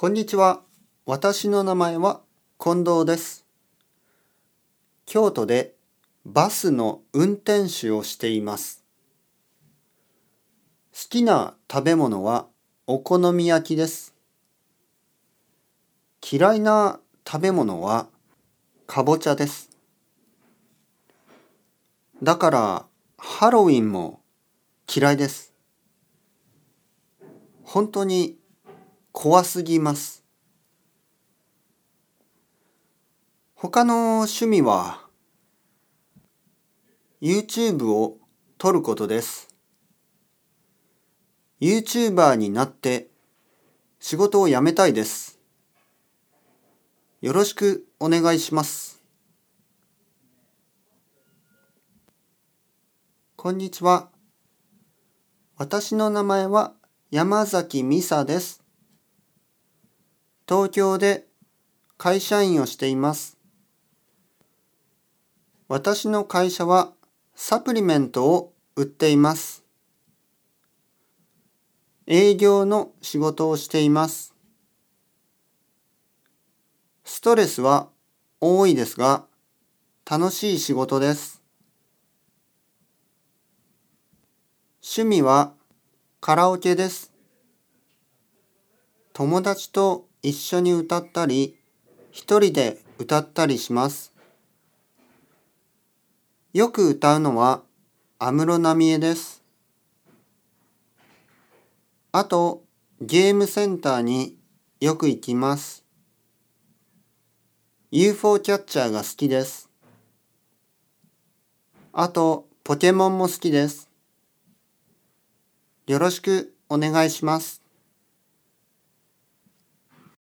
こんにちは。私の名前は近藤です。京都でバスの運転手をしています。好きな食べ物はお好み焼きです。嫌いな食べ物はかぼちゃです。だからハロウィンも嫌いです。本当に怖すぎます。他の趣味は YouTube を撮ることです。YouTuber になって仕事を辞めたいです。よろしくお願いします。こんにちは。私の名前は山崎美沙です。東京で会社員をしています。私の会社はサプリメントを売っています。営業の仕事をしています。ストレスは多いですが楽しい仕事です。趣味はカラオケです。友達と一緒に歌ったり、一人で歌ったりします。よく歌うのは安室奈美恵です。あと、ゲームセンターによく行きます。UFO キャッチャーが好きです。あと、ポケモンも好きです。よろしくお願いします。